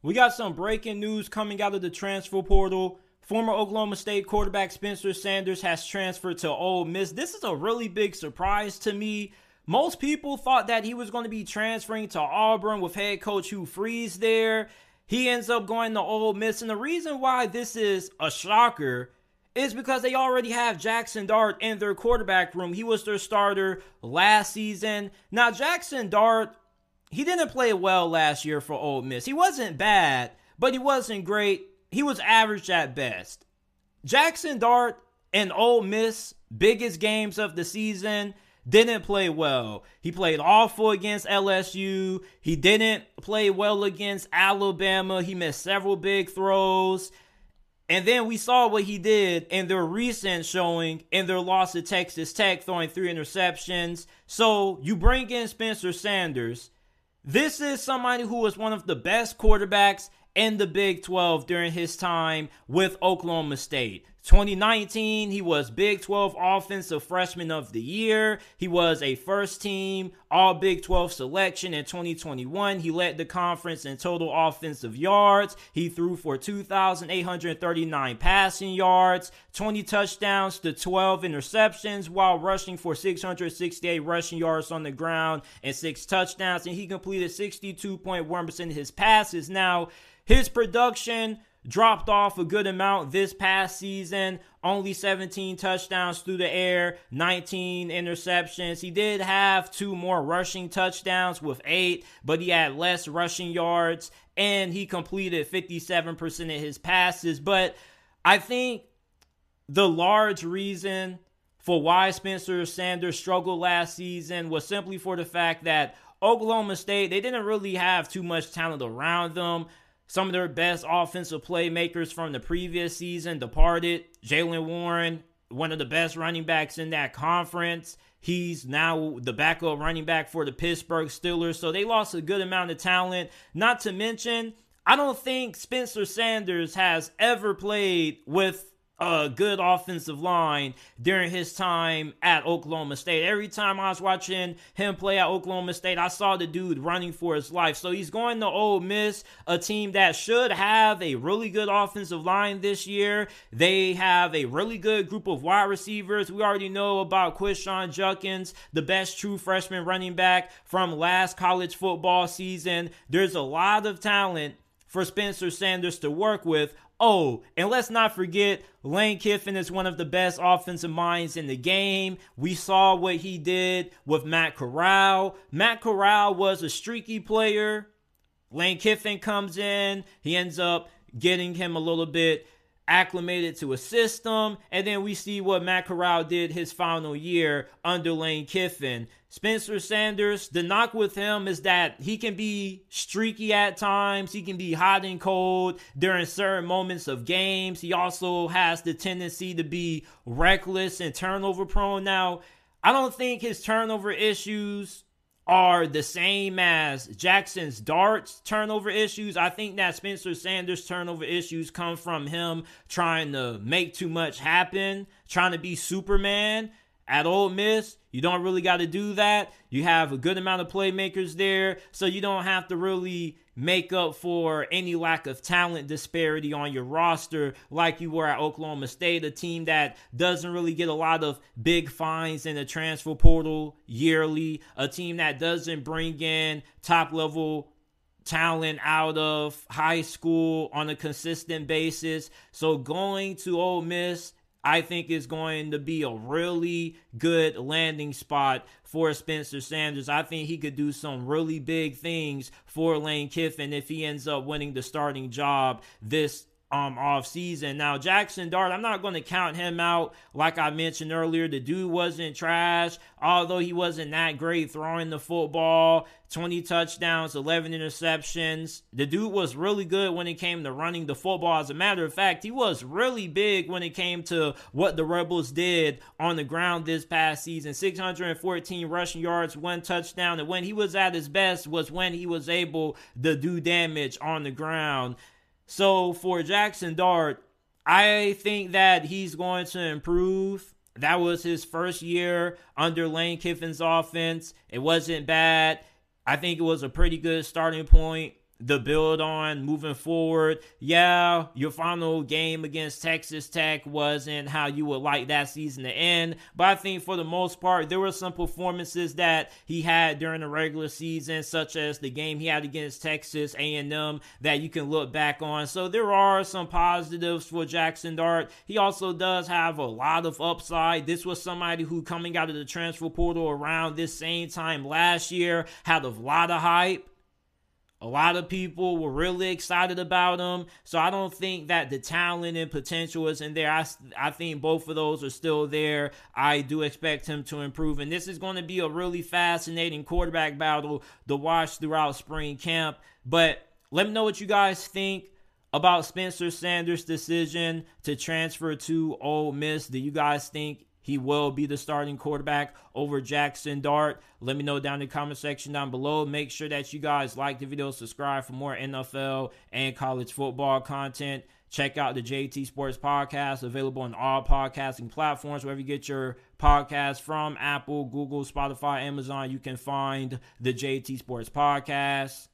We got some breaking news coming out of the transfer portal. Former Oklahoma State quarterback Spencer Sanders has transferred to Ole Miss. This is a really big surprise to me. Most people thought that he was going to be transferring to Auburn with head coach Hugh Freeze there. He ends up going to Ole Miss. And the reason why this is a shocker is because they already have Jackson Dart in their quarterback room. He was their starter last season. Now, Jackson Dart he didn't play well last year for Ole Miss. He wasn't bad, but he wasn't great. He was average at best. Jackson Dart and Ole Miss biggest games of the season didn't play well. He played awful against LSU. He didn't play well against Alabama. He missed several big throws. And then we saw what he did in their recent showing in their loss to Texas Tech, throwing three interceptions. So you bring in Spencer Sanders this is somebody who was one of the best quarterbacks in the Big 12 during his time with Oklahoma State. 2019, he was Big 12 Offensive Freshman of the Year. He was a first team All Big 12 selection in 2021. He led the conference in total offensive yards. He threw for 2,839 passing yards, 20 touchdowns to 12 interceptions, while rushing for 668 rushing yards on the ground and six touchdowns. And he completed 62.1% of his passes. Now, his production dropped off a good amount this past season. Only 17 touchdowns through the air, 19 interceptions. He did have two more rushing touchdowns with eight, but he had less rushing yards and he completed 57% of his passes. But I think the large reason for why Spencer Sanders struggled last season was simply for the fact that Oklahoma State, they didn't really have too much talent around them. Some of their best offensive playmakers from the previous season departed. Jaylen Warren, one of the best running backs in that conference. He's now the backup running back for the Pittsburgh Steelers. So they lost a good amount of talent. Not to mention, I don't think Spencer Sanders has ever played with a good offensive line during his time at Oklahoma State. Every time I was watching him play at Oklahoma State, I saw the dude running for his life. So he's going to Ole Miss, a team that should have a really good offensive line this year. They have a really good group of wide receivers. We already know about Quinshon Judkins, the best true freshman running back from last college football season. There's a lot of talent for Spencer Sanders to work with. Oh, and let's not forget, Lane Kiffin is one of the best offensive minds in the game. We saw what he did with Matt Corral. Matt Corral was a streaky player. Lane Kiffin comes in, he ends up getting him a little bit acclimated to a system. And then we see what Matt Corral did his final year under Lane Kiffin. Spencer Sanders, the knock with him is that he can be streaky at times. He can be hot and cold during certain moments of games. He also has the tendency to be reckless and turnover prone. Now, I don't think his turnover issues are the same as Jackson's darts turnover issues. I think that Spencer Sanders turnover issues come from him trying to make too much happen, trying to be Superman. At Ole Miss, you don't really got to do that. You have a good amount of playmakers there, so you don't have to really make up for any lack of talent disparity on your roster like you were at Oklahoma State, a team that doesn't really get a lot of big fines in the transfer portal yearly, a team that doesn't bring in top level talent out of high school on a consistent basis. So going to Ole Miss I think is going to be a really good landing spot for Spencer Sanders. I think he could do some really big things for Lane Kiffin if he ends up winning the starting job this um off season. Now Jackson Dart, I'm not going to count him out like I mentioned earlier. The dude wasn't trash, although he wasn't that great throwing the football. 20 touchdowns, 11 interceptions. The dude was really good when it came to running the football. As a matter of fact, he was really big when it came to what the Rebels did on the ground this past season. 614 rushing yards, one touchdown, and when he was at his best was when he was able to do damage on the ground. So for Jackson Dart, I think that he's going to improve. That was his first year under Lane Kiffin's offense. It wasn't bad. I think it was a pretty good starting point the build on moving forward. Yeah, your final game against Texas Tech wasn't how you would like that season to end, but I think for the most part, there were some performances that he had during the regular season, such as the game he had against Texas A&M, that you can look back on. So there are some positives for Jackson Dart. He also does have a lot of upside. This was somebody who coming out of the transfer portal around this same time last year had a lot of hype a lot of people were really excited about him. So I don't think that the talent and potential is in there. I, I think both of those are still there. I do expect him to improve. And this is going to be a really fascinating quarterback battle to watch throughout spring camp. But let me know what you guys think about Spencer Sanders' decision to transfer to Ole Miss. Do you guys think he will be the starting quarterback over Jackson Dart. Let me know down in the comment section down below. Make sure that you guys like the video, subscribe for more NFL and college football content. Check out the JT Sports Podcast, available on all podcasting platforms, wherever you get your podcast from Apple, Google, Spotify, Amazon. You can find the JT Sports Podcast.